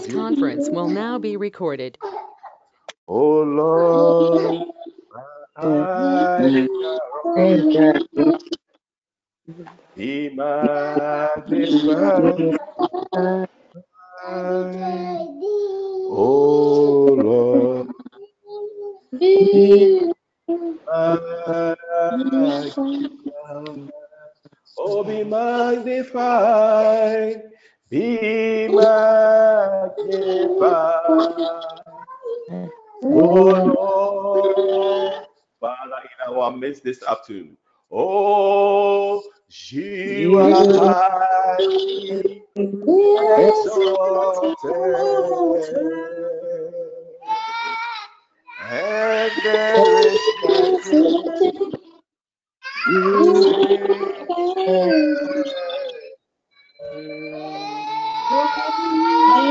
This conference will now be recorded. Oh Lord, I be magnified. Oh Lord, be magnified. Oh, be magnified, be magnified. Oh Lord, Father, in our midst this afternoon. Oh, you are highly exalted. And there is nothing Oh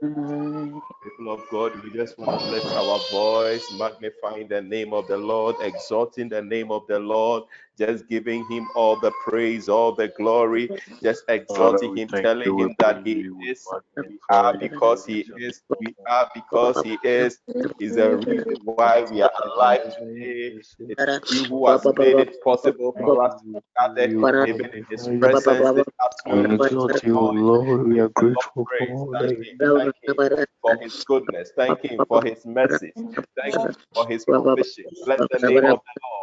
People of God, we just want to lift our voice, magnifying the name of the Lord, exalting the name of the Lord, just giving him all the praise, all the glory, just exalting him, telling him that he is, we are because he is, we are because he is, is the reason why we are alive today. It's you who has made it possible for us to gather even in his presence this afternoon. Lord, we are grateful for Praise. all Thank that him, thank him for his goodness. Thank him for his mercy. Thank him for his provision. Bless the name of the Lord.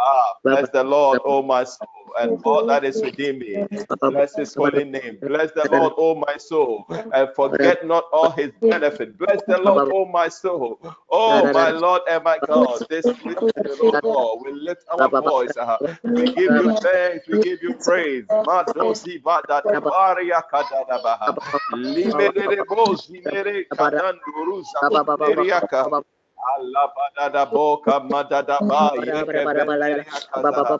Ah, bless the Lord, oh my soul, and all that is within me. Bless his holy name. Bless the Lord, oh my soul, and forget not all his benefit. Bless the Lord, oh my soul. Oh my Lord and my God. This week, Lord, we lift our voice. uh, we give you thanks. We give you praise. Madosi bada tibaria kadadabaha. Limere bozi mere kadanduru zaberiaka. Alabada boka madada ba yeke benderia kaza.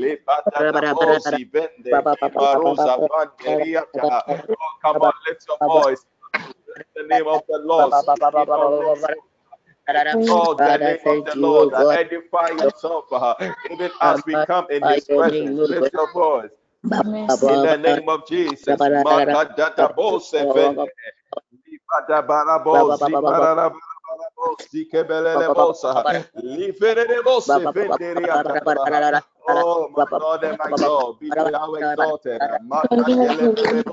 Lebada bozi bende kibaroza banderia ta. Oh, come on, lift your voice. Bless the name of the Lord. Speak in your lips. Exalt the name of the Lord. Edify yourself, uh, even as we come in His presence. Lift your voice. In the name of Jesus. Makadada bose vende. Libada barabo zibarara barabo zikebelele bosa. Liferere bose venderia. Oh, my Lord and my God, be thou exalted. Makadele bose.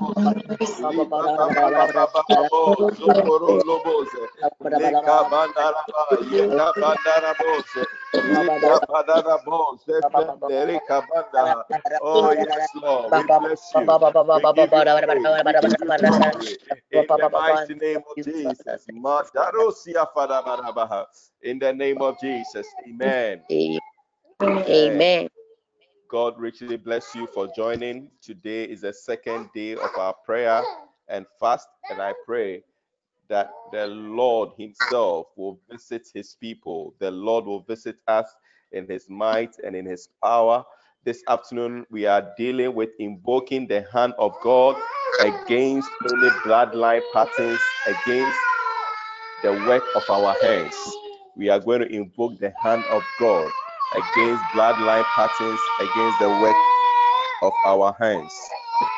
Libada barababo zokoro lobose. Leka bandaraba, yeka bandarabose. Leka bandarabose, vendere kabanda. Oh, yes, Lord, we bless you. We give you praise. We you. In the mighty name of Jesus. In the name of Jesus. Amen. Amen. God richly bless you for joining. Today is the second day of our prayer and fast, and I pray that the Lord Himself will visit His people. The Lord will visit us in His might and in His power. This afternoon, we are dealing with invoking the hand of God against any bloodline patterns, against the work of our hands. We are going to invoke the hand of God against bloodline patterns, against the work of our hands.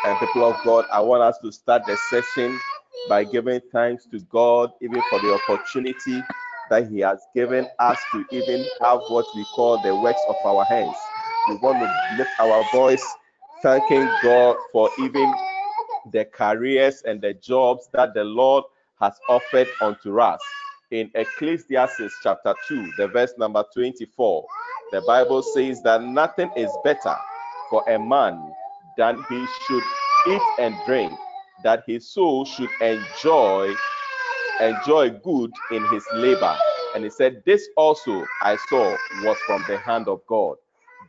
And people of God, I want us to start the session by giving thanks to God, even for the opportunity that He has given us to even have what we call the works of our hands. We want to lift our voice, thanking God for even the careers and the jobs that the Lord has offered unto us. In Ecclesiastes chapter 2, the verse number 24, the Bible says that nothing is better for a man than he should eat and drink, that his soul should enjoy enjoy good in his labor. And he said, This also I saw was from the hand of God.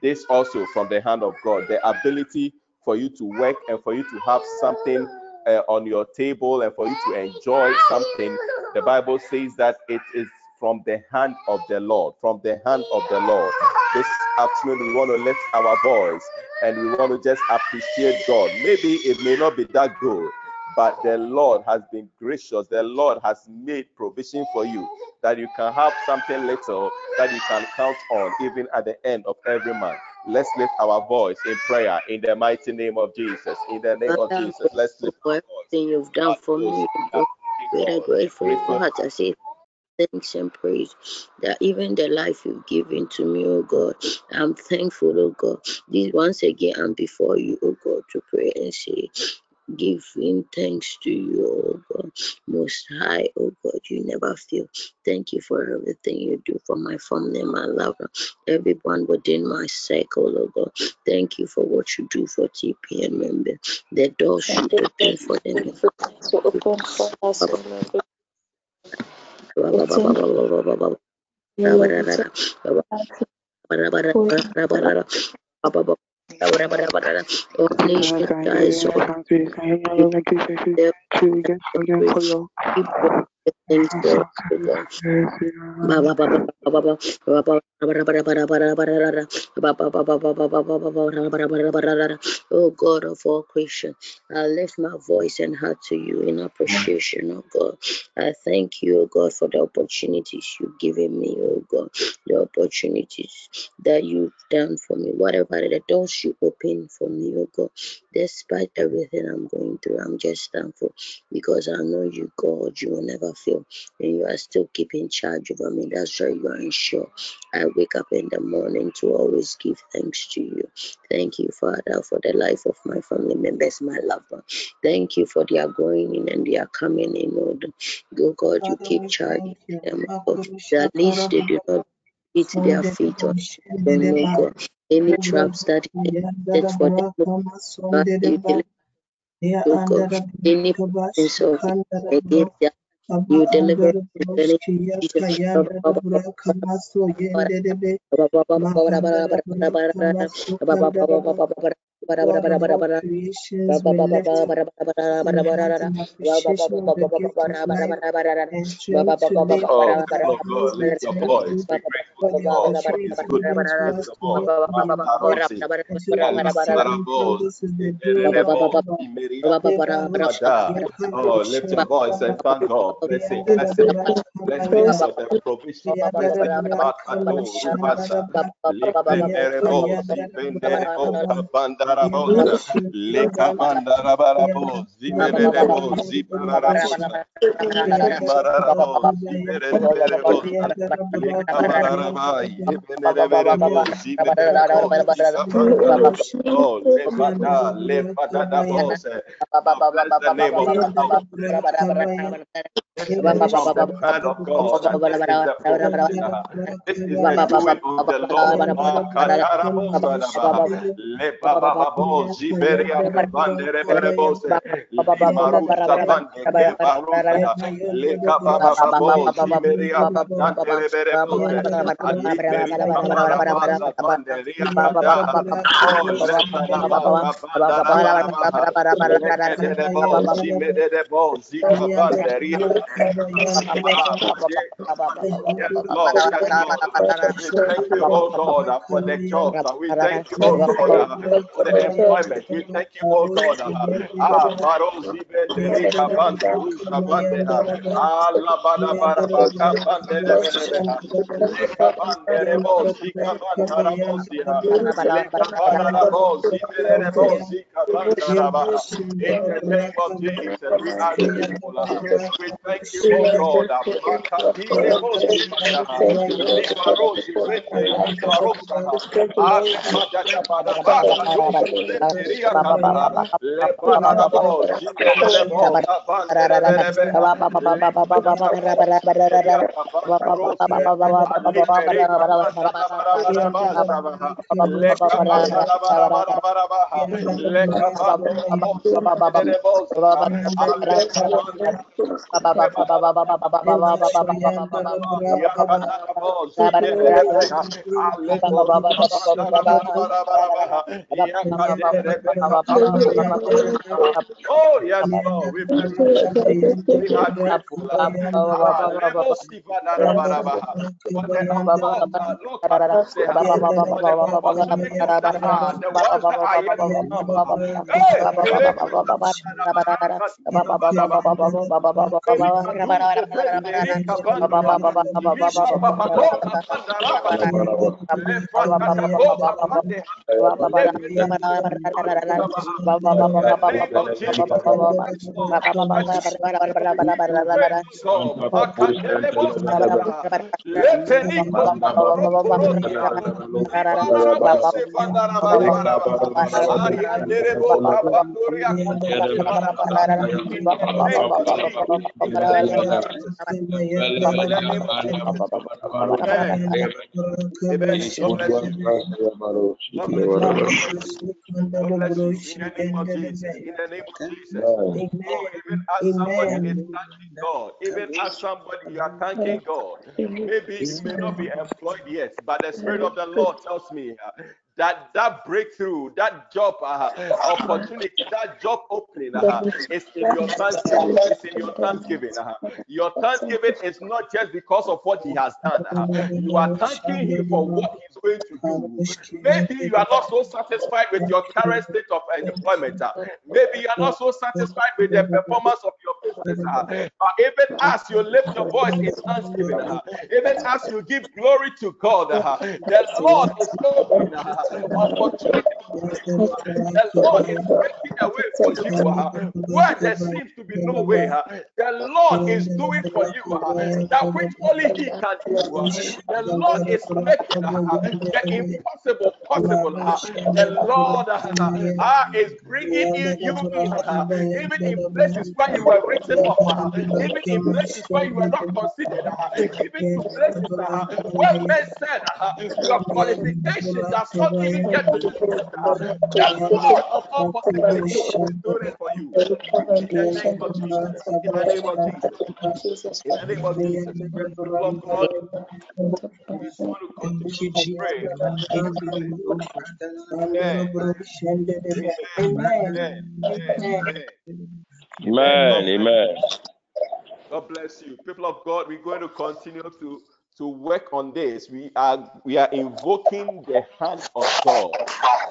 This also from the hand of God. The ability for you to work and for you to have something uh, on your table and for you to enjoy something. The Bible says that it is from the hand of the Lord. From the hand of the Lord. This afternoon, we want to lift our voice and we want to just appreciate God. Maybe it may not be that good, but the Lord has been gracious. The Lord has made provision for you that you can have something little that you can count on even at the end of every month. Let's lift our voice in prayer in the mighty name of Jesus. In the name of Jesus, let's lift our voice. you've done for me. We're grateful for heart. I say thanks and praise that even the life you've given to me, oh God, I'm thankful, oh God. This once again, I'm before you, oh God, to pray and say, giving thanks to you, oh God, most high, oh God, you never fail. Thank you for everything you do for my family, my lover, everyone within my circle, oh God. Thank you for what you do for TPN members. The doors should open for them. open for us, Oh Oh, please, Thank you. Thank you. Thank you. Thank you. Thank you. Thank you. Thank you. Thank you. Thank you. Thank you. Oh, God of all creation, I lift my voice and heart to you in appreciation, oh God. I thank you, oh God, for the opportunities you've given me, oh God, the opportunities that you've done for me, whatever the doors you open for me, oh God. Despite everything I'm going through, I'm just thankful because I know you, God, you will never fail and you are still keeping charge over me. That's why you are ensure. I wake up in the morning to always give thanks to you. Thank you, Father, for the life of my family members, my loved one. Thank you for their going in and their coming in. order. Oh God, you keep charge of them. Oh At least they do not hit their feet on oh God. Any traps that set for them, oh God, you deliver. Oh God, any presence of against them you deliver Oh, lift your voice and thank God of the provision, Zimerebo, Zipararabosa, Zimararabo, Zimerebo, Leka Bararaba, Zimerebo, Zimerebo, Zikabanda, Oh, Lefada, Lefada, bless the name of Lord. We thank you, oh God, for the jobs. We thank you, oh God, for the employment. We thank you, oh God. Ah, Bada the you, oh God. Makatile Oh, yes, you. God, even as somebody you are thanking God, maybe you may not be employed yet, but the Spirit of the Lord tells me uh, that that breakthrough, that job uh, opportunity, that job opening uh, is in your thanksgiving. It's in your thanksgiving. Uh, your thanksgiving is not just because of what He has done. Uh, you are thanking Him for what He's going to do. Maybe you are not so satisfied with your current state of employment. Uh, maybe you are not so satisfied with the performance of your business. Uh, but even as you lift your voice in thanksgiving, uh, even as you give glory to God, uh, the Lord is opportunity. The Lord is making a way for you uh, where there seems to be no way. Uh, the Lord is doing for you uh, that which only He can do. The Lord is making the impossible possible. The Lord is bringing you, you in, even in places where you were written off, uh, even in places where you were not considered, uh, even in places where men said your qualification does not Amen. Amen. God bless you. People of God, we're going to continue to to work on this, we are we are invoking the hand of God.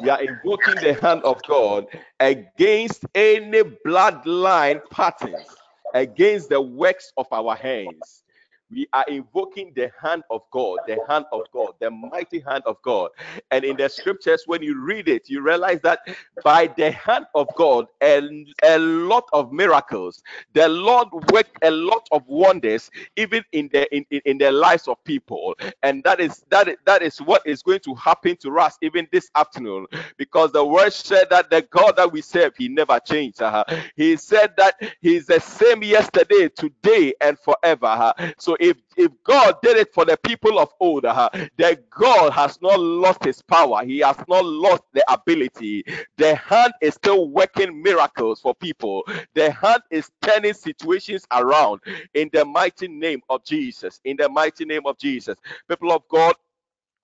We are invoking the hand of God against any bloodline patterns, against the works of our hands we are invoking the hand of God, the hand of God, the mighty hand of God. And in the scriptures, when you read it, you realize that by the hand of God, a, a lot of miracles, the Lord worked a lot of wonders, even in the in, in, the lives of people. And that is that is, that is what is going to happen to us even this afternoon, because the word said that the God that we serve, He never changed. Uh-huh. He said that He's the same yesterday, today, and forever. Uh-huh. So if if God did it for the people of old, uh, the God has not lost his power. He has not lost the ability. The hand is still working miracles for people. The hand is turning situations around in the mighty name of Jesus. In the mighty name of Jesus. People of God,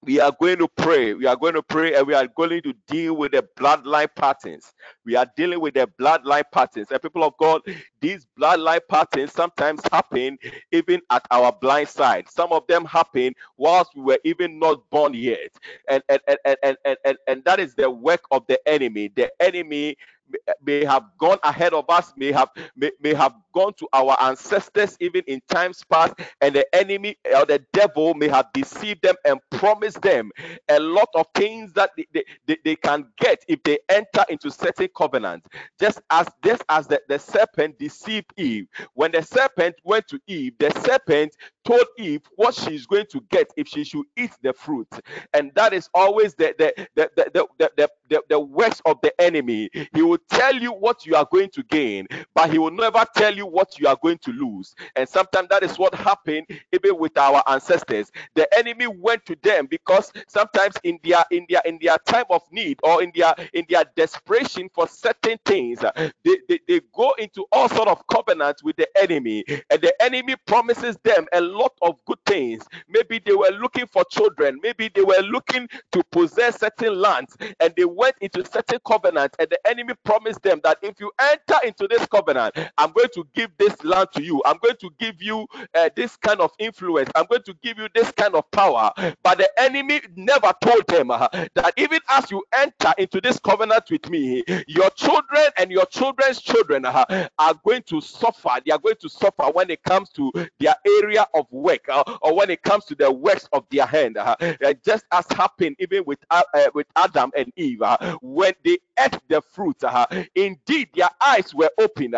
we are going to pray. We are going to pray and we are going to deal with the bloodline patterns. We are dealing with the bloodline patterns. And people of God, these bloodline patterns sometimes happen even at our blind side. Some of them happen whilst we were even not born yet. And and and and and, and, and that is the work of the enemy. The enemy may have gone ahead of us, may have may, may have gone to our ancestors even in times past, and the enemy or the devil may have deceived them and promised them a lot of things that they, they, they can get if they enter into certain covenants. Just as just as the, the serpent deceived Eve, when the serpent went to Eve, the serpent told Eve what she's going to get if she should eat the fruit. And that is always the the the the the, the, the, the works of the enemy. He will tell you what you are going to gain, but he will never tell you what you are going to lose. And sometimes that is what happened even with our ancestors. The enemy went to them because sometimes in their in their in their time of need or in their in their desperation for certain things, they, they, they go into all sort of covenants with the enemy, and the enemy promises them a lot of good things. Maybe they were looking for children, maybe they were looking to possess certain lands, and they into certain covenant, and the enemy promised them that if you enter into this covenant, I'm going to give this land to you. I'm going to give you uh, this kind of influence. I'm going to give you this kind of power. But the enemy never told them uh, that even as you enter into this covenant with me, your children and your children's children uh, are going to suffer. They are going to suffer when it comes to their area of work uh, or when it comes to the works of their hand. Uh, just as happened even with uh, uh, with Adam and Eve uh, when they ate the fruit. indeed, their eyes were open,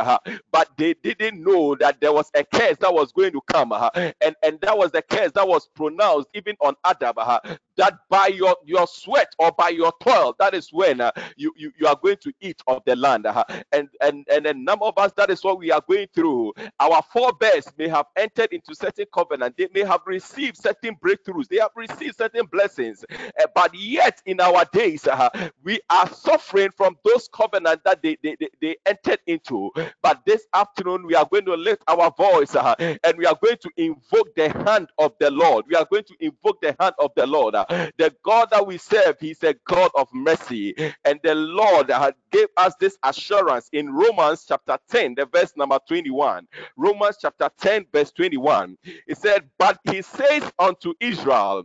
but they didn't know that there was a curse that was going to come, and and that was the curse that was pronounced even on Adam that by your your sweat or by your toil that is when uh, you, you you are going to eat of the land uh, and and and a number of us that is what we are going through our forebears may have entered into certain covenant they may have received certain breakthroughs they have received certain blessings uh, but yet in our days uh, we are suffering from those covenants that they, they, they, they, entered into but this afternoon we are going to lift our voice uh, and we are going to invoke the hand of the lord we are going to invoke the hand of the lord the God that we serve, He's a God of mercy. And the Lord gave us this assurance in Romans chapter 10, the verse number 21. Romans chapter 10, verse 21. It said, But He says unto Israel,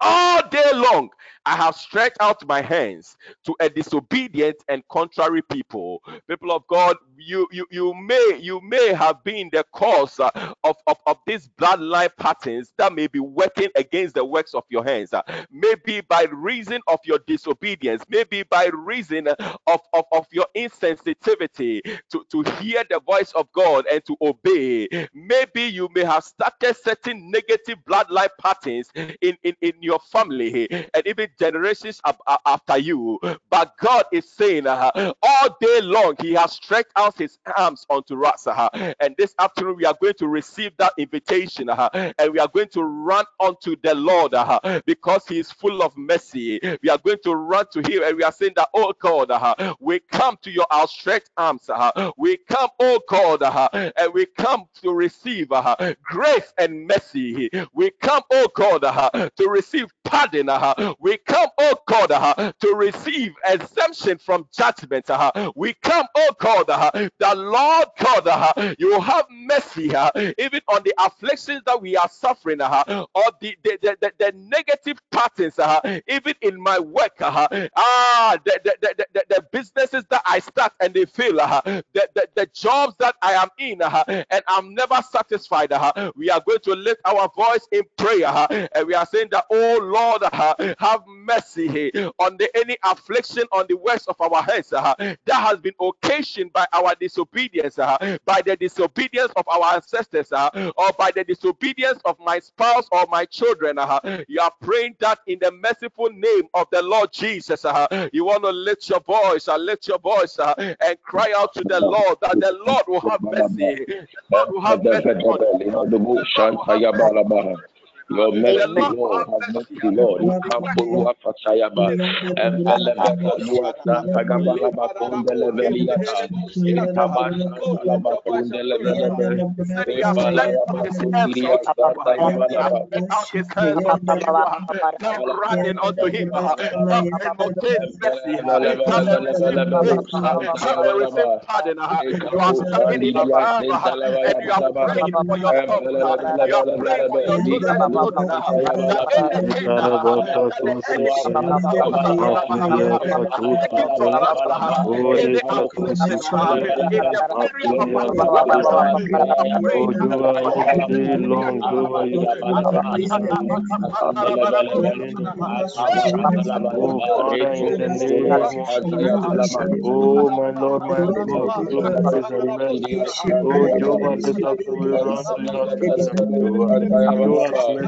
all day long I have stretched out my hands to a disobedient and contrary people. People of God, you you you may you may have been the cause uh, of, of, of these bloodline patterns that may be working against the works of your hands. Uh, maybe by reason of your disobedience, maybe by reason of, of, of your insensitivity to, to hear the voice of God and to obey. Maybe you may have started certain negative bloodline patterns in, in, in your family and even generations after you. But God is saying, uh, all day long, He has stretched out His arms unto us. Uh, and this afternoon, we are going to receive that invitation uh, and we are going to run unto the Lord uh, because He is full of mercy. We are going to run to Him and we are saying that, oh God, uh, we come to your outstretched arms. Uh, we come, oh God, and we come to receive grace and mercy. We come, oh God, to receive pardon. Uh, we come, oh God, uh, to receive exemption from judgment. Uh, we come, oh God, uh, the Lord God, uh, you have mercy uh, even on the afflictions that we are suffering, or the, the, the, the, negative patterns, even in my work, ah, the, the, the, the, businesses that I start and they fail, the, the, the jobs that I am in, and I'm never satisfied. We are going to lift our voice in prayer, and we are saying that, oh Lord, uh, have mercy on the any affliction on the works of our heads uh, that has been occasioned by our disobedience, uh, by the disobedience of our ancestors, uh, or by the disobedience of my spouse or my children. Uh, you are praying that in the merciful name of the Lord Jesus. Uh, you want to lift your voice, uh, lift your voice, uh, and cry out to the Lord that the Lord will have mercy. The Lord will have mercy your mercy, Lord, have mercy, Lord. Kampuru afasayaba, embelebe you tagabala bakondele beliata, itabasha talaba kondele belebe, ebala bakundiria tagabala running unto him, pardon, you are standing in the and you are praying for your you are praying for your children Lord, Oh, my Lord, my God, Oh, Jehovah, run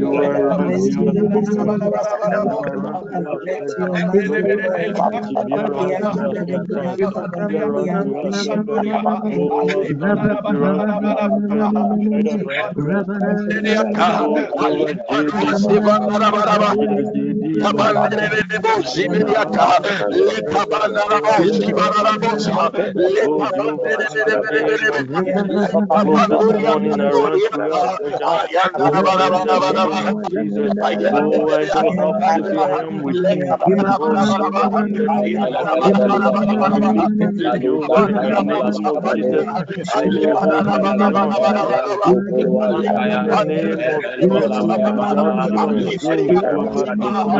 Let your I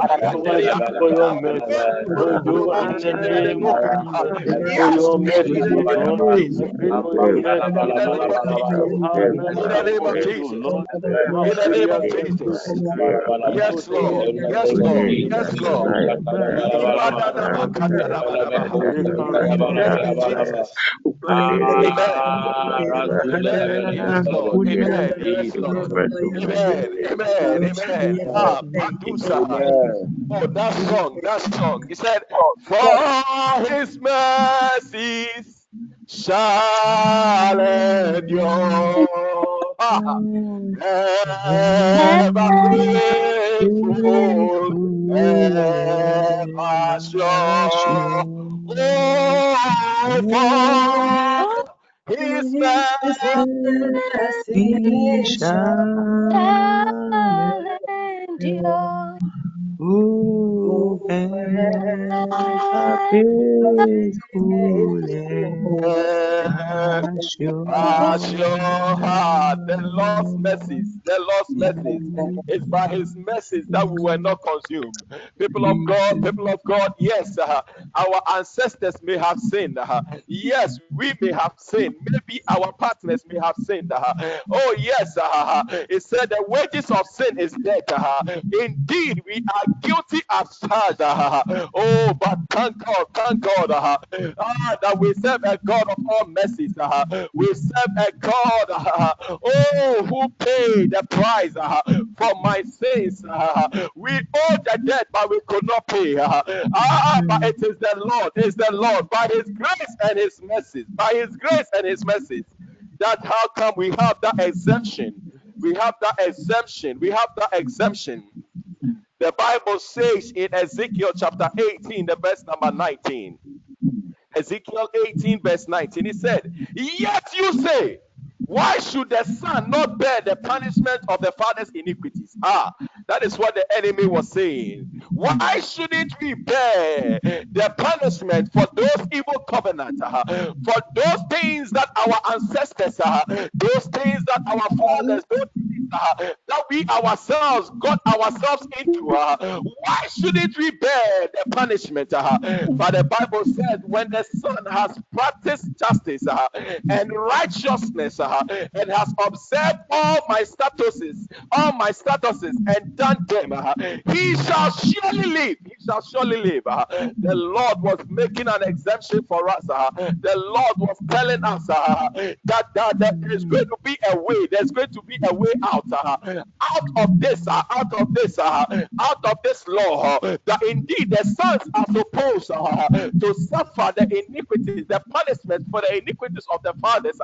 Our for your in the name of Lord. Amen. Amen. Amen. Amen. Amen. Amen. Amen. Amen. Amen. Oh, that song, that song. He said, For his mercies shall endure. Ever grateful, ever sure. Oh, for his mercies shall endure. Who has appeared as your the Lord's mercies, the Lord's mercies. It's by His mercies that we were not consumed. People of God, people of God, yes, uh, our ancestors may have sinned. Uh, yes, we may have sinned. Maybe our partners may have sinned. Uh, oh, yes, uh, it said the wages of sin is death. Uh, indeed, we are guilty as charged. Uh, oh, but thank God, thank God uh, that we serve a God of all mercies. We serve a God, oh, who paid the price for my sins. We owe the debt, but we could not pay. Uh, but it is the Lord, it is the Lord, by His grace and His mercies, by His grace and His mercies. That how come we have that exemption? We have that exemption. We have that exemption. The Bible says in Ezekiel chapter 18, the verse number 19. Ezekiel 18, verse 19, he said, Yet you say, why should the son not bear the punishment of the father's iniquities? Ah, that is what the enemy was saying. Why shouldn't we bear the punishment for those evil covenants, uh, for those things that our ancestors, uh, those things that our fathers, those that we ourselves got ourselves into? Uh, why shouldn't we bear the punishment? Uh, but the Bible says, when the son has practiced justice uh, and righteousness, and has observed all my statuses, all my statuses, and done them, he shall surely live. He shall surely live. The Lord was making an exemption for us. The Lord was telling us that, that there is going to be a way. There's going to be a way out. Out of this, out of this, out of this law. that indeed the sons are supposed to suffer the iniquities, the punishment for the iniquities of the fathers.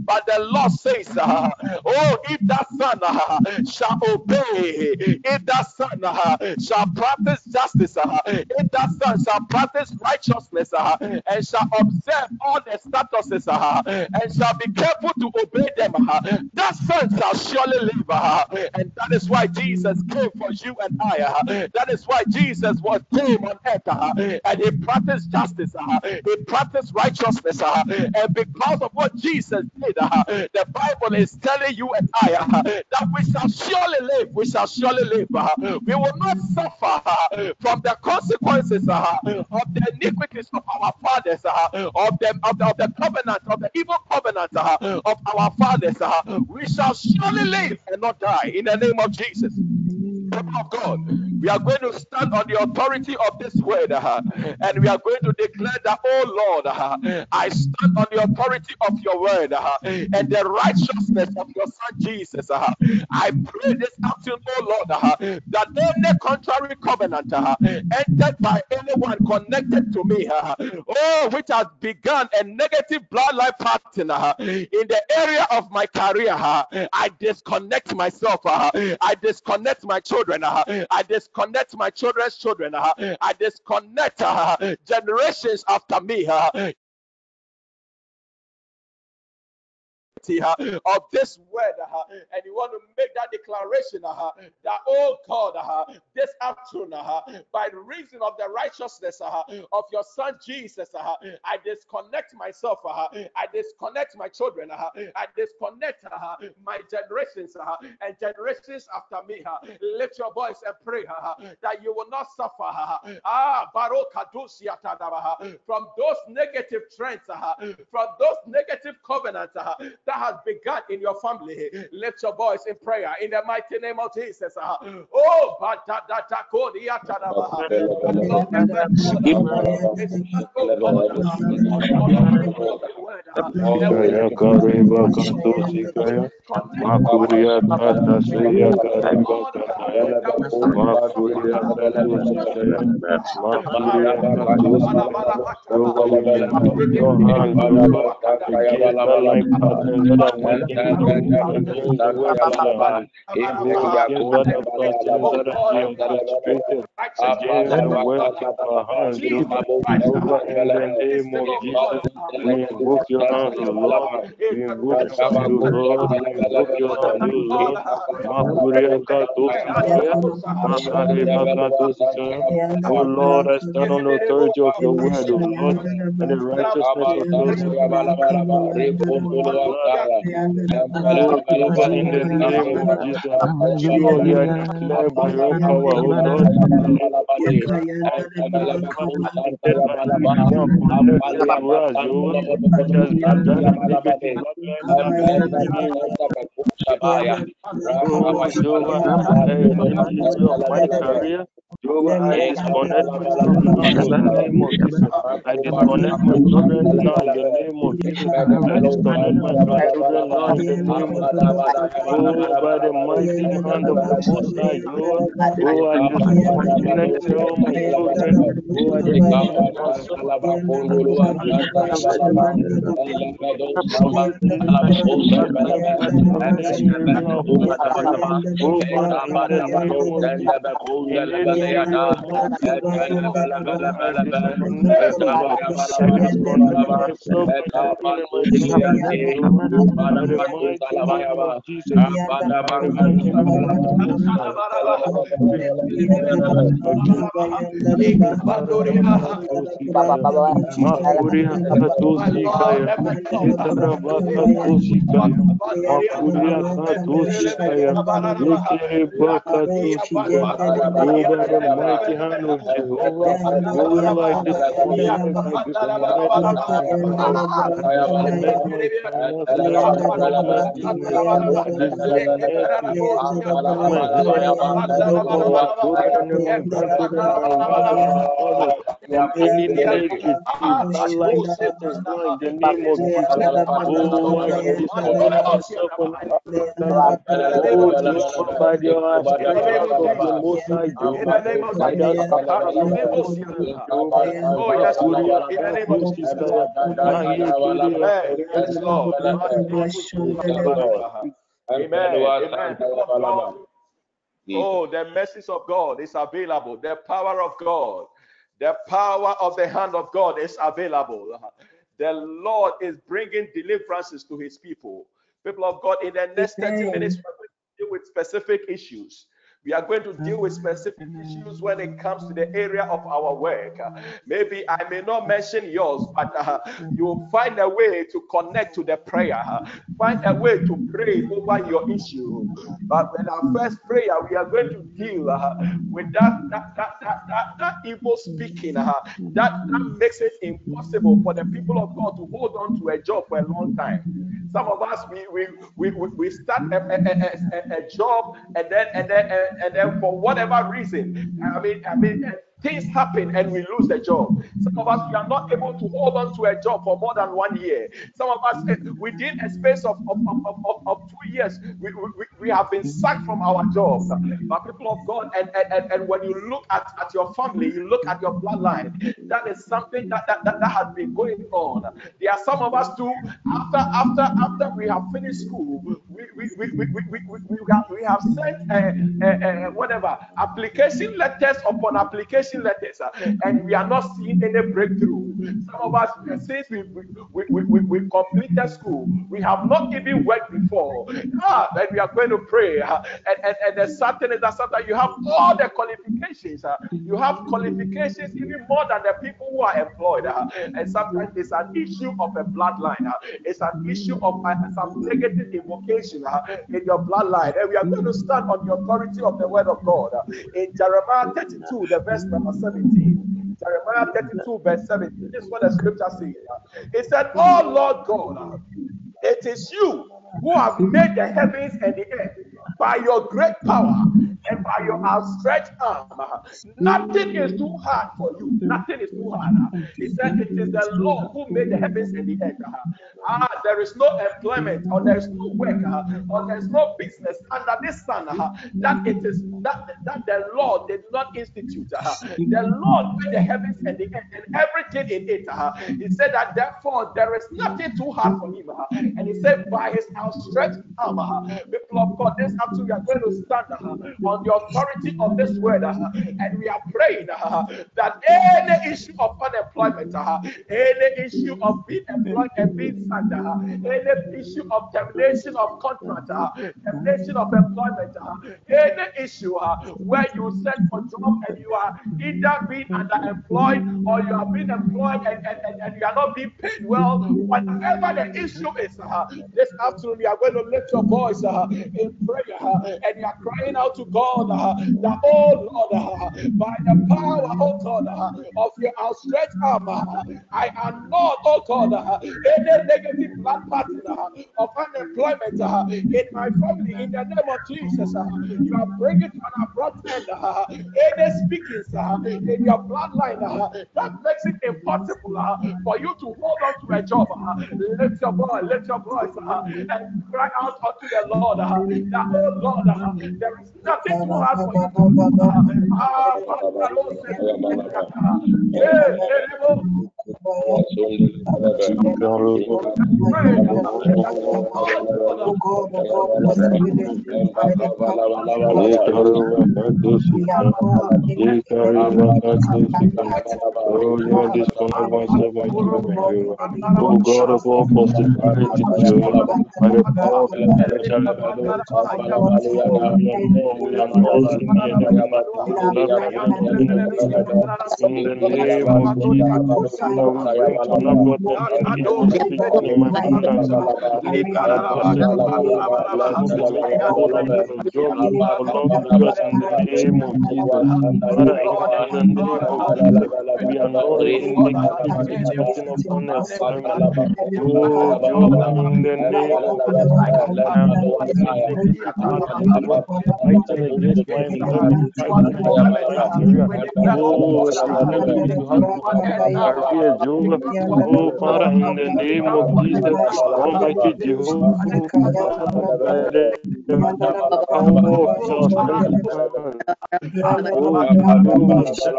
but the law says, uh, Oh, if that son uh, shall obey, if that son uh, shall practice justice, uh, if that son shall practice righteousness, uh, and shall observe all the statuses, uh, and shall be careful to obey them, uh, that son shall surely live. Uh, and that is why Jesus came for you and I. Uh, that is why Jesus was came on earth, uh, and he practiced justice, uh, he practiced righteousness, uh, and because of what Jesus did, uh, the Bible is telling you and I that we shall surely live. We shall surely live. We will not suffer from the consequences of the iniquities of our fathers, of, the, of, the, of the covenant, of the evil covenant of our fathers. We shall surely live and not die. In the name of Jesus people of God, we are going to stand on the authority of this word uh, and we are going to declare that, oh Lord, uh, I stand on the authority of your word uh, and the righteousness of your son Jesus. Uh, I pray this afternoon, oh Lord, uh, that any contrary covenant uh, entered by anyone connected to me, oh, which has begun a negative bloodline uh, in the area of my career, I disconnect myself, I disconnect my children children. Uh, I disconnect my children's children. Uh, I disconnect uh, generations after me uh, of this word, uh, and you want to make that declaration uh, that, oh God, uh, this afternoon, uh, by the reason of the righteousness uh, of your son Jesus, uh, I disconnect myself, uh, I disconnect my children, uh, I disconnect uh, my generations uh, and generations after me. Uh, lift your voice and pray uh, that you will not suffer uh, ah, from those negative trends, uh, from those negative covenants uh, that has begun in your family. Lift your voice in prayer in the mighty name of Jesus. Ah. Oh, Father, we invoke your hand, O Lord. We invoke your hand, O Lord. We invoke your hand, O Lord. Makuria Katosika. Makare Makatosika. O Lord, I stand on the authority of your word, O Lord, and the righteousness of those who in the name of Jesus. Surely I declare by your power, O Lord, Oh, Jehovah, my Jesus. Amen. Amen. Amen. I disconnect myself the name of. I disconnect my children now in the name of Jesus. I disconnect my grandchildren now in the name of Jesus. Oh, by the mighty hand of the Most High Jehovah. Oh, I disconnect my children. Oh, I. Oh, Most Makuria The mighty hand of Jehovah, disconnect my any negative life that is not in the name of Jesus. By your strength of the Most High by the Oh, yes, Lord. In the name of Jesus. Yes, Lord. Amen. Amen. Oh, the mercies of God is available. The power of God, the power of the hand of God is available. The Lord is bringing deliverances to his people. People of God, in the next 30 minutes, we're going to deal with specific issues. We are going to deal with specific issues when it comes to the area of our work. maybe I may not mention yours, but uh, you'll find a way to connect to the prayer. find a way to pray over your issue. But in our first prayer, we are going to deal uh, with that that, that, that, that, that evil speaking uh, that, that makes it impossible for the people of God to hold on to a job for a long time. Some of us we we, we, we start a, a, a, a, job and then and then and then for whatever reason, I mean I mean things happen and we lose the job. Some of us, we are not able to hold on to a job for more than one year. Some of us, eh, within a space of, of, of, of, of two years, we, we, we have been sacked from our jobs. But people of God, and, and, and when you look at, at your family, you look at your bloodline, that is something that, that, that, that has been going on. There are some of us too, after after after we have finished school, we, we, we, we, we, we, have, we have sent uh, uh, uh, whatever application letters upon application letters, uh, and we are not seeing any breakthrough. Some of us, since we we, we, we, we completed school, we have not even worked before. Ah, and we are going to pray. Uh, and, and, and the thing is that sometimes you have all the qualifications. Uh, you have qualifications even more than the people who are employed. And sometimes it's an issue of a bloodline. It's an issue of uh, some negative invocation in your bloodline. And we are going to stand on the authority of the word of God. In Jeremiah 32, the verse number 17. Jeremiah 32, verse 17. This is what the scripture says. It said, Oh Lord God, it is you who have made the heavens and the earth by your great power and by your outstretched arm. Nothing is too hard for you. Nothing is too hard. He said, It is the Lord who made the heavens and the earth. Ah, there is no employment, or there is no work, or there is no business under this sun that it is that, that the Lord did not institute. The Lord made the heavens and the earth and everything in it. He said that therefore there is nothing too hard for him. And he said, by his outstretched arm, people of God, this we are going to stand on the authority of this word, uh, and we are praying uh, that any issue of unemployment, uh, any issue of being employed and being uh, any issue of termination of contract, uh, termination of employment, uh, any issue uh, where you send for job and you are either being underemployed or you are being employed and, and, and, you are not being paid well, whatever the issue is, uh, this afternoon we are going to lift your voice uh, in prayer. uh, and you are crying out to God uh, that, oh Lord, uh, by the power, oh God, uh, of your outstretched arm, uh, I am not, oh God, uh, any negative blood pattern uh, of unemployment uh, in my family, in the name of Jesus. Uh, you are bringing to an abrupt end uh, any speakings uh, in your bloodline uh, that makes it impossible uh, for you to hold on to a job. Uh, lift your voice, lift your voice, uh, and cry out unto the Lord uh, that, oh Lord, there is nothing too hard for you. To do. Ah, Father, Lord, Oh God Lord, we bring to an abort and speaking in my finance. Job for long because in the name of Jesus, Father, in the name of Jesus, we are not in negative speaking upon employment. Oh, Job, in the name of Jesus, I am fighting against my employment, fighting against my career. Oh, you have career, Jehovah.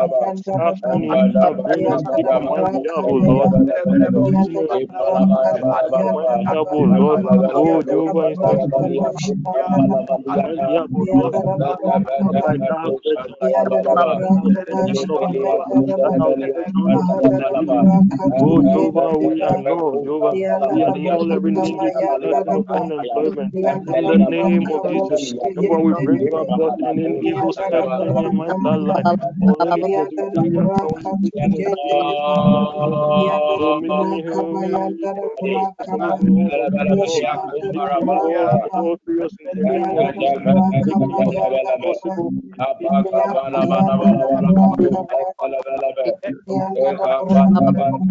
Oh, Father, in the name of Jesus, Almighty Jehovah, by the power of your strength, oh, Jehovah, cast me into a bring and speak on my behalf, oh Lord. My behalf, oh Lord. Oh, Jehovah, instead of my behalf, oh Lord. By thou Oh, Jehovah, we are we annul every negative upon employment in the name of Jesus. We bring to about any evil step in my life. All from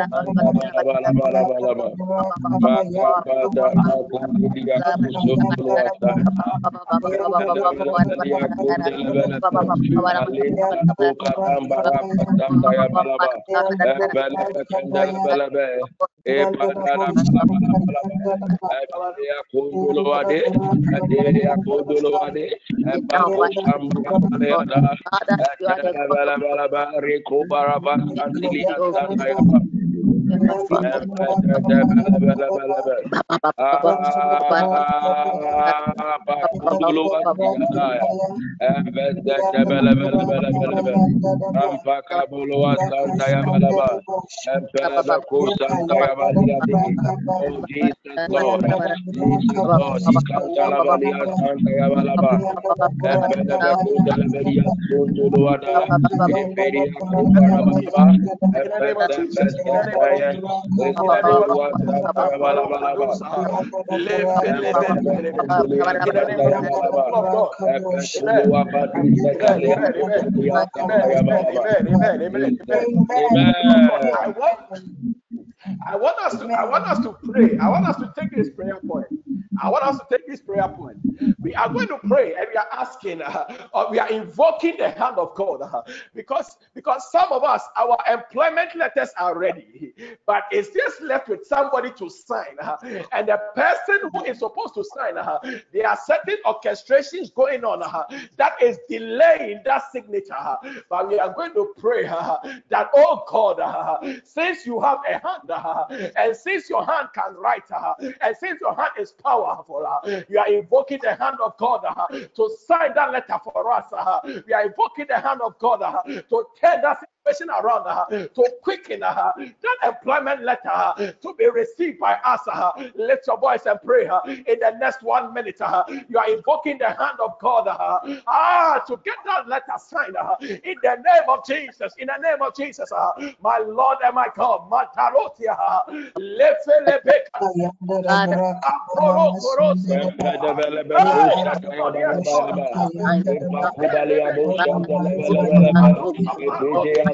Oh, Jesus, Lord. Jesus, Lord. Ikantalabalia I want us to I want us to pray. I want us to take this prayer point. I want us to take this prayer point. We are going to pray and we are asking, uh, or we are invoking the hand of God uh, because because some of us our employment letters are ready, but it's just left with somebody to sign, uh, and the person who is supposed to sign, uh, there are certain orchestrations going on uh, that is delaying that signature. uh, but we are going to pray that oh God, since you have a hand and since your hand can write and since your hand is powerful, uh, you are invoking the hand of God uh, to sign that letter for us. uh, we are invoking the hand of God uh, to turn that situation around, uh, to quicken uh, that employment letter to be received by us. Uh, lift your voice and pray uh, in the next one minute. Uh, you are invoking the hand of God ah, to get that letter signed in the name of Jesus. In the name of Jesus, my Lord and my God, Matarotia,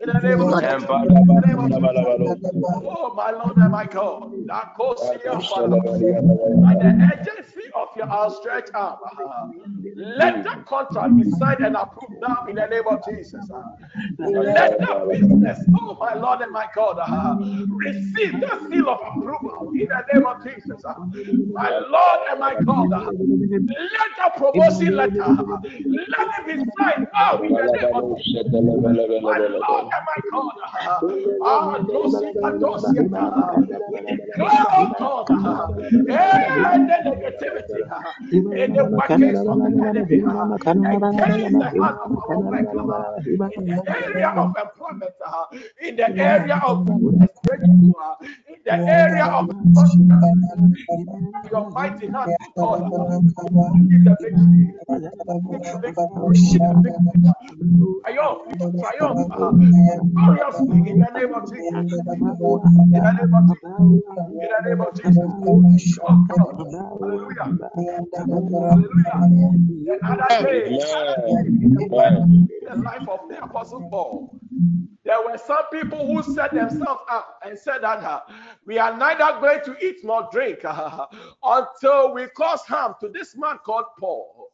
In the name of Jesus. Oh, my Lord and my God. By the agency of your outstretched arm, uh, let that contract be signed and approved now in the name of Jesus. uh. Let that business, oh my Lord and my God, uh, receive the seal of approval in the name of Jesus. My Lord and my God, let the promotion letter, let it be signed now in the name of Jesus. My Lord my God, ah, dosi, dosi, we declare, God, any negativity, of the the in the area of employment, uh, in the area of breakthrough, in the area of your mighty hand, God, give the victory, give the victory, give the victory. Triumph, triumph, gloriously in the name of Jesus. In the name of Jesus. In the name of Jesus. Oh God. Hallelujah. Hallelujah. The other day, in the life of the Apostle Paul, there were some people who set themselves up and said that uh, we are neither going to eat nor drink uh, until we cause harm to this man called Paul.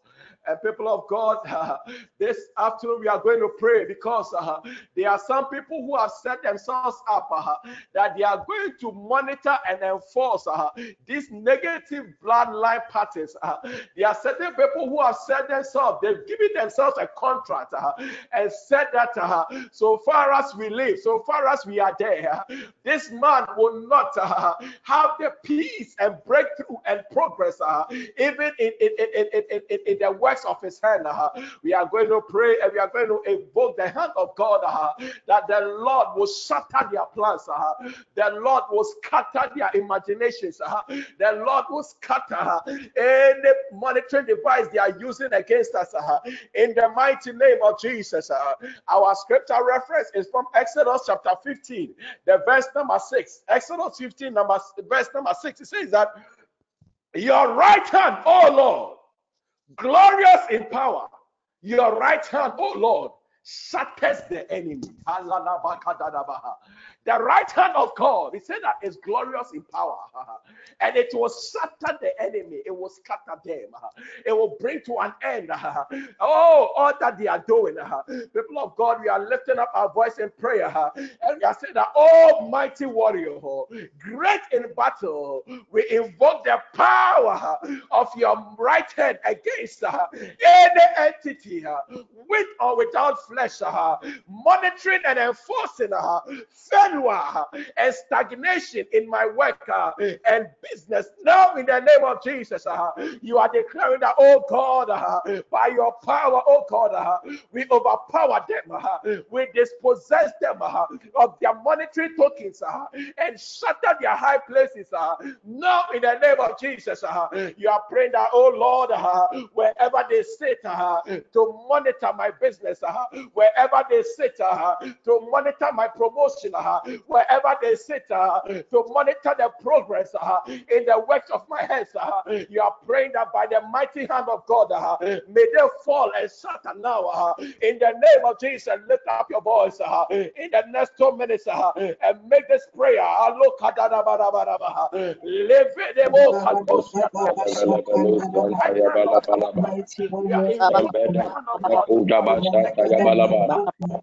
And people of God, uh, this afternoon we are going to pray because uh, there are some people who have set themselves up uh, that they are going to monitor and enforce uh, these negative bloodline patterns. Uh, there are certain people who have set themselves, they've given themselves a contract uh, and said that so far as we live, so far as we are there, this man will not have the peace and breakthrough and progress, even in, in, in, in, in, in, the works of his hand. uh, we are going to pray and we are going to invoke the hand of God uh, that the Lord will shatter their plans. uh, the Lord will scatter their imaginations. the Lord will scatter any monitoring device they are using against us. in the mighty name of Jesus. our scripture reference is from Exodus chapter 15, the verse number 6. Exodus 15, number verse number 6. It says that your right hand, oh Lord, glorious in power, your right hand, oh Lord, shatters the enemy. The right hand of God, he said that is glorious in power, and it will shatter the enemy, it will scatter them, it will bring to an end. Oh, all that they are doing. People of God, we are lifting up our voice in prayer, and we are saying that, Almighty warrior, great in battle, we invoke the power of your right hand against uh, any entity uh, with or without flesh, uh, monitoring and enforcing, and stagnation in my work uh, and business. Now, in the name of Jesus, uh, you are declaring that, oh God, uh, by your power, oh God, uh, we overpower them, uh, we dispossess them uh, of their monetary tokens and shatter their high places. Now, in the name of Jesus, you are praying that, oh Lord, wherever they sit to monitor my business, wherever they sit to monitor my promotion, uh, wherever they sit uh, to monitor the progress uh, in the works of my hands, uh, you are praying that by the mighty hand of God, may they fall and shatter now. In the name of Jesus, lift up your voice in the next two minutes and make this prayer. Look at that. Live.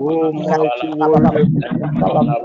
Warrior. Oh, Father,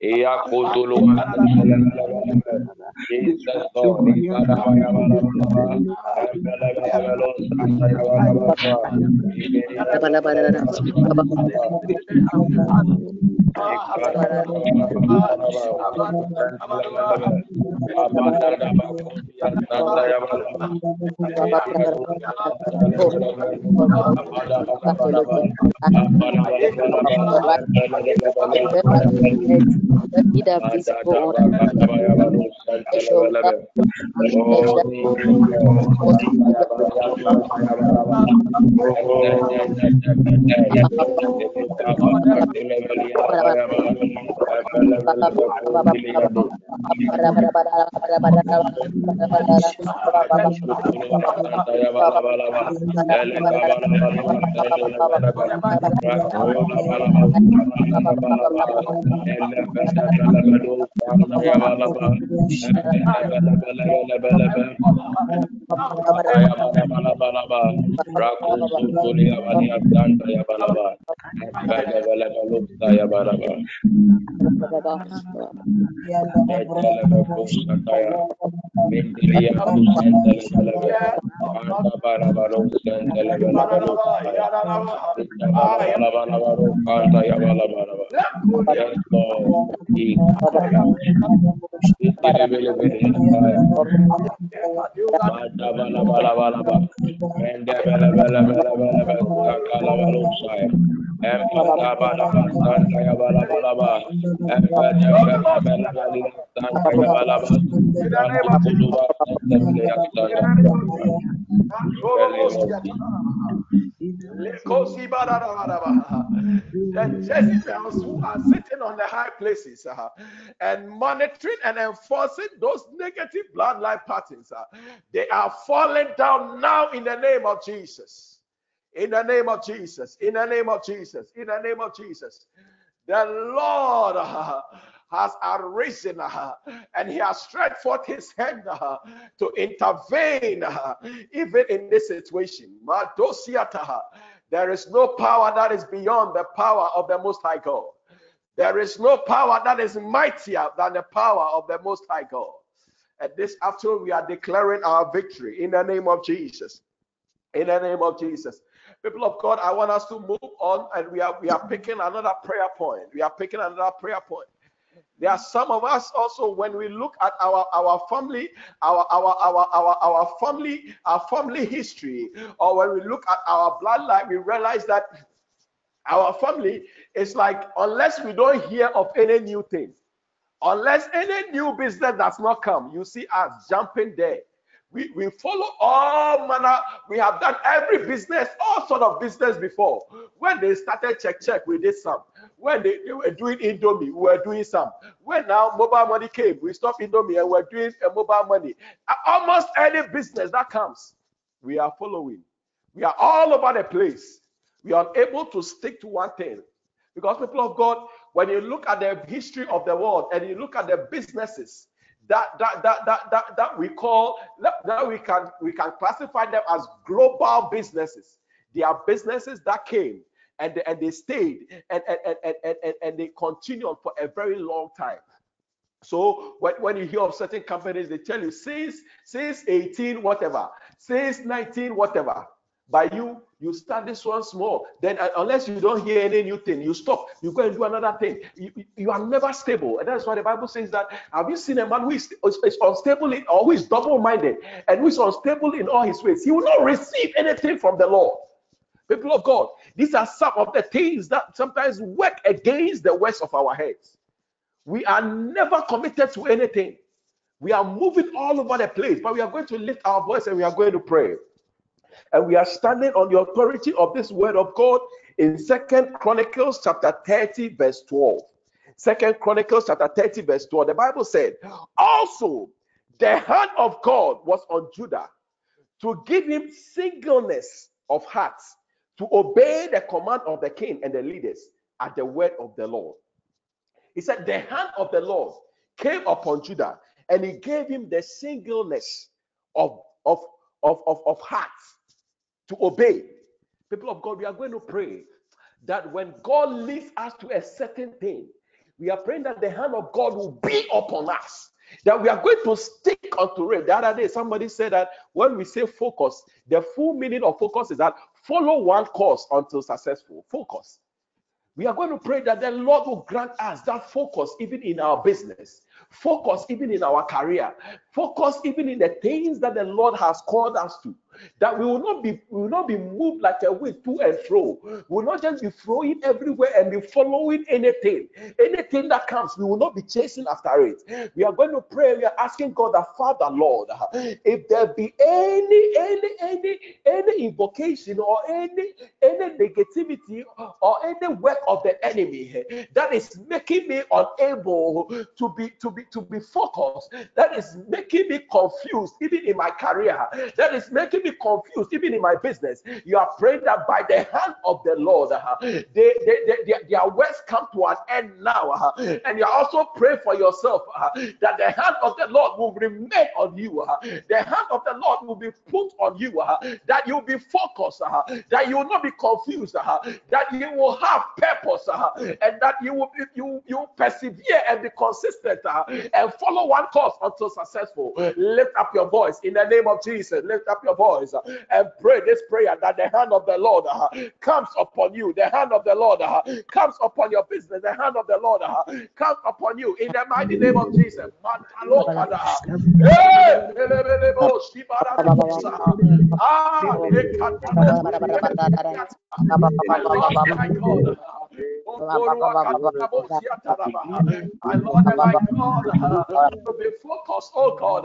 Eya kotolo Jesus Lord ikada Terima kasih baya bala bala bala bala bala need of this God. Yes, Lord. The Jezebels who are sitting on the high places uh, and monitoring and enforcing those negative bloodline patterns, uh, they are falling down now in the name of Jesus. In the name of Jesus. In the name of Jesus. In the name of Jesus. The Lord has arisen and he has stretched forth his hand to intervene even in this situation. There is no power that is beyond the power of the Most High God. There is no power that is mightier than the power of the Most High God. And this afternoon, we are declaring our victory in the name of Jesus. In the name of Jesus. People of God, I want us to move on and we are we are picking another prayer point. We are picking another prayer point. There are some of us also when we look at our our family, our our our our, our family, our family history, or when we look at our bloodline, we realize that our family is like unless we don't hear of any new thing, unless any new business does not come, you see us jumping there we, we follow all manner. We have done every business, all sort of business before. When they started check check, we did some. When they, they were doing Indomie, we were doing some. When now mobile money came, we stopped Indomie and we're doing a mobile money. Almost any business that comes, we are following. We are all over the place. We are able to stick to one thing. Because people of God, when you look at the history of the world and you look at the businesses, that that that that that, that we call that we can we can classify them as global businesses. They are businesses that came and they, and they stayed and and, and, and, and, and they continued for a very long time. So when, when you hear of certain companies, they tell you since since 18 whatever, since 19 whatever, by you you start this one small. Then uh, unless you don't hear any new thing you stop. You go and do another thing. You, you are never stable. And that's why the bible says that have you seen a man who is, is unstable in, or who is double-minded and who is unstable in all his ways? He will not receive anything from the lord. People of god these are some of the things that sometimes work against the works of our heads. We are never committed to anything. We are moving all over the place but we are going to lift our voice and we are going to pray and we are standing on the authority of this word of God in Second Chronicles chapter 30, verse 12. Second Chronicles chapter 30, verse 12. The Bible said, Also, the hand of God was on Judah to give him singleness of heart to obey the command of the king and the leaders at the word of the Lord. He said, The hand of the Lord came upon Judah and he gave him the singleness of, of, of, of, of heart to obey. People of God, we are going to pray that when God leads us to a certain thing, we are praying that the hand of God will be upon us. That we are going to stick onto it. The other day, somebody said that when we say focus, the full meaning of focus is that follow one course until successful. Focus. We are going to pray that the Lord will grant us that focus even in our business, focus even in our career, focus even in the things that the Lord has called us to that we will not be we will not be moved like a wind to and fro. We will not just be throwing everywhere and be following anything. Anything that comes, we will not be chasing after it. We are going to pray. We are asking God, the Father, Lord, if there be any any any any invocation or any any negativity or any work of the enemy that is making me unable to be to be to be focused, that is making me confused, even in my career, that is making me be confused, even in my business. You are praying that by the hand of the Lord, uh, they, they, they, they, their words come to an end now. Uh, and you also pray for yourself uh, that the hand of the Lord will remain on you. Uh, the hand of the Lord will be put on you. Uh, that you'll be focused. Uh, that you will not be confused. Uh, that you will have purpose. Uh, and that you will you you persevere and be consistent uh, and follow one course until successful. Lift up your voice in the name of Jesus. Lift up your voice voice uh, and pray this prayer that the hand of the Lord uh, comes upon you. The hand of the Lord uh, comes upon your business. The hand of the Lord comes upon you in the mighty name of Jesus. my My Lord and my God, to be focused, oh God.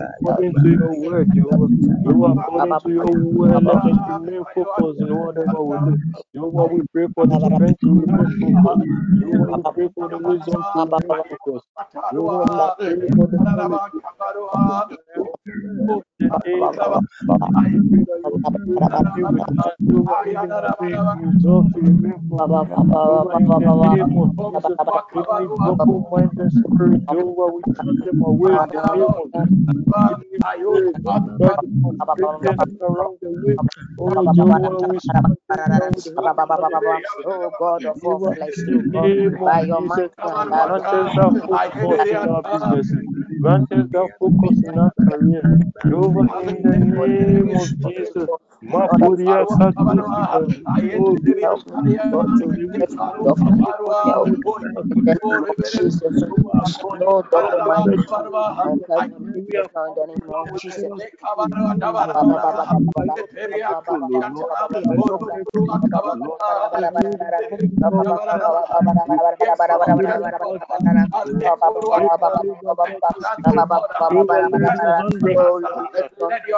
according to your word, Jehovah. Jehovah, according to your word, let us remain focused in whatever we do. Jehovah, we pray for the strength to remain focused. Jehovah, we pray for the wisdom to remain focused. Jehovah, we pray for the knowledge Oh God of all flesh, by your might, grant us that focus in our businesses, grant us that focus in our career. Jehovah, in the name of Jesus, Mapuria minded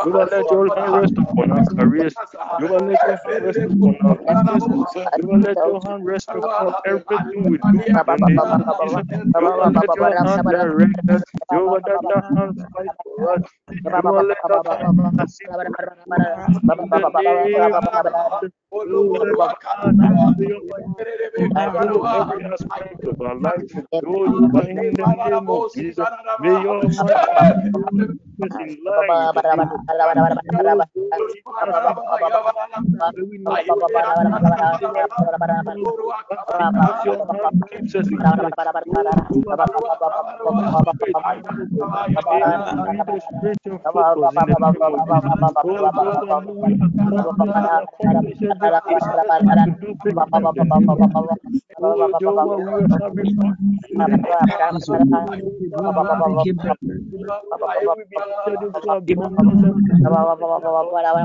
you will let your hand rest upon our careers. You will let your hand rest upon our businesses. You will let your hand rest upon everything we do. You will let your hand direct us. You will let your hand fight for us. You will let your hand assist us. In. Every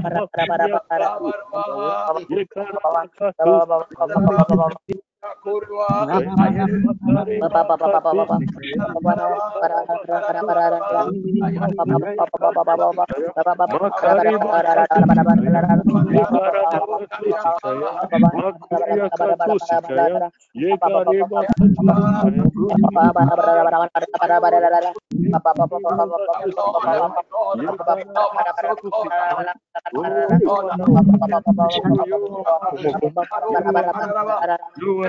para para In the name of Jesus.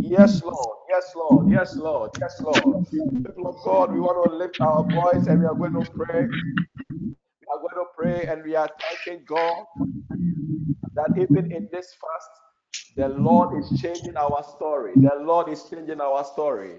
Yes, Lord. Yes, Lord. Yes, Lord. Yes, Lord. People of God, we want to lift our voice and we are going to pray. We are going to pray and we are thanking God that even in this fast, The Lord is changing our story. The Lord is changing our story.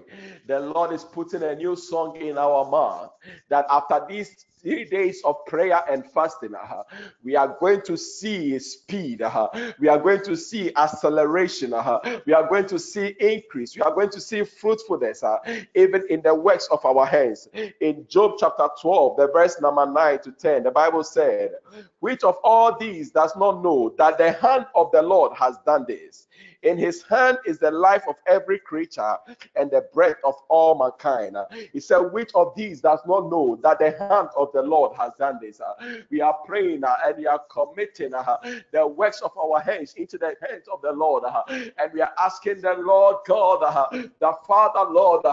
The Lord is putting a new song in our mouth. That after these three days of prayer and fasting, uh, we are going to see speed. Uh, we are going to see acceleration. Uh, we are going to see increase. We are going to see fruitfulness, uh, even in the works of our hands. In Job chapter 12, the verse number 9 to 10, the Bible said, Which of all these does not know that the hand of the Lord has done this? In his hand is the life of every creature and the breath of all mankind. He said, Which of these does not know that the hand of the Lord has done this? We are praying uh, and we are committing uh, the works of our hands into the hands of the Lord. Uh, and we are asking the Lord God, the Father, Lord,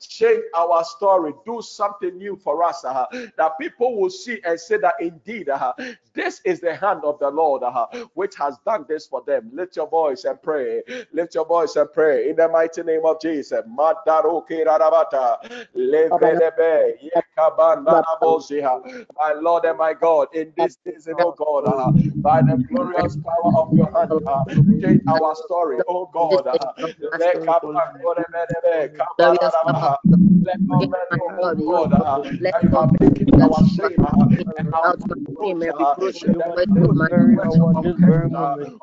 change our story, do something new for us, that people will see and say that indeed this is the hand of the Lord which has done this for them. Lift your voice and pray pray. Lift your voice and pray in the mighty name of Jesus. My Lord and my God, in this season, oh God, uh, by the glorious power of your hand, uh, change our story, oh God. Uh, let no man, oh God, uh, that you have taken our shame uh, and our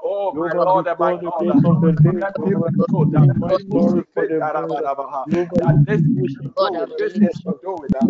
oh my Lord and my God of the day that people know that my story for the that this is God, this is for doing that.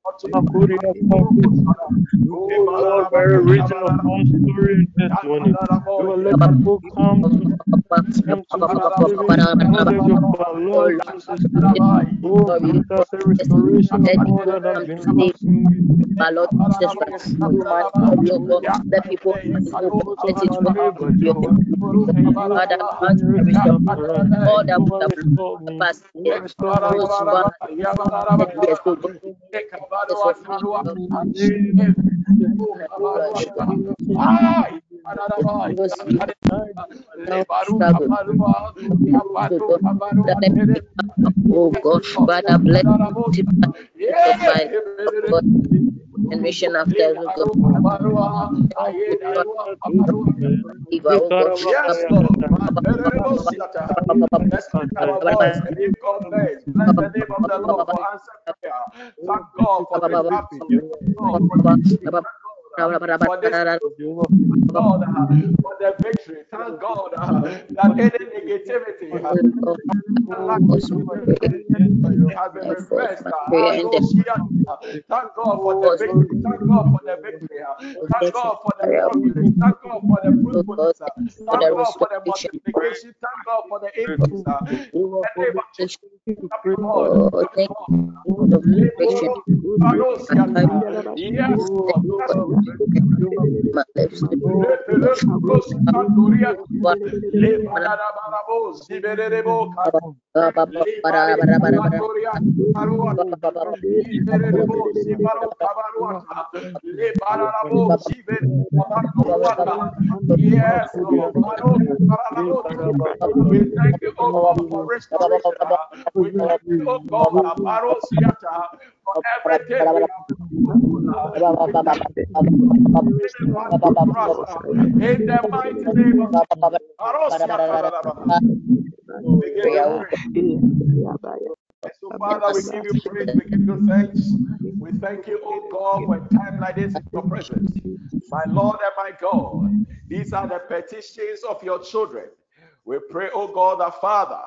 Yamarabo, Cabandarabo, oh, very original story. You will let people come to come to the knowledge of our Lord Jesus Christ. Oh, that's a restoration of all that has been lost. My Lord Jesus Christ, let people let it work with your Father, all that would have passed those years Oh God, Father, bless generation after God. Thank God the God, for the victory. Thank God that any negativity has been reversed. Thank God for the victory. Thank God for the victory. Thank God for the progress. Thank God for the fruitfulness. Thank God for the multiplication. Thank God for the increase. Yes, my lips. Yes, we thank you, for restoration. We thank you, God, for in the mighty name of so, Father, we give you praise, we give you thanks. We thank you, oh God, for a time like this in your presence. My Lord and my God, these are the petitions of your children. We pray, oh God, the Father,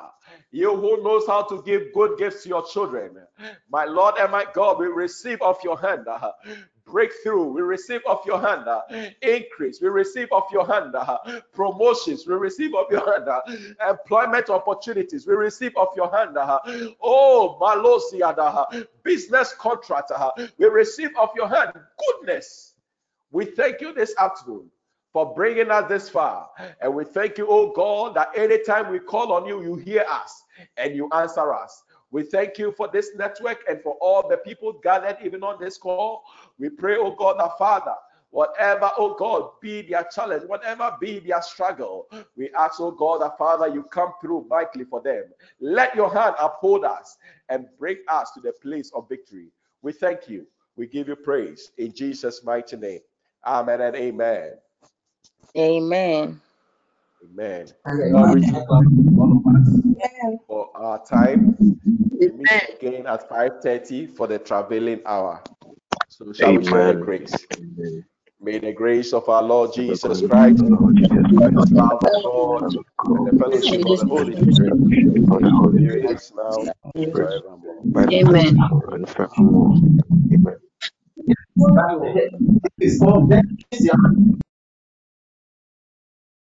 you who knows how to give good gifts to your children, my Lord and my God, we receive of your hand breakthrough. We receive of your hand uh, increase. We receive of your hand uh, promotions. We receive of your hand uh, employment opportunities. We receive of your hand. Uh, oh, Malosiada, business contract. Uh, we receive of your hand goodness. We thank you this afternoon for bringing us this far. And we thank you, oh God, that anytime we call on you, you hear us and you answer us. We thank you for this network and for all the people gathered even on this call. We pray, oh God, that Father, whatever, oh God, be their challenge, whatever be their struggle, we ask, oh God, that Father, you come through mightily for them. Let your hand uphold us and bring us to the place of victory. We thank you. We give you praise in Jesus' mighty name. Amen and amen. Amen. Amen. For our time, we meet again at 5:30 for the traveling hour. So shall we share the grace? May the grace of our Lord Jesus Christ, the love of God, and the fellowship of the Holy Spirit be with us now and forevermore. Amen. Amen.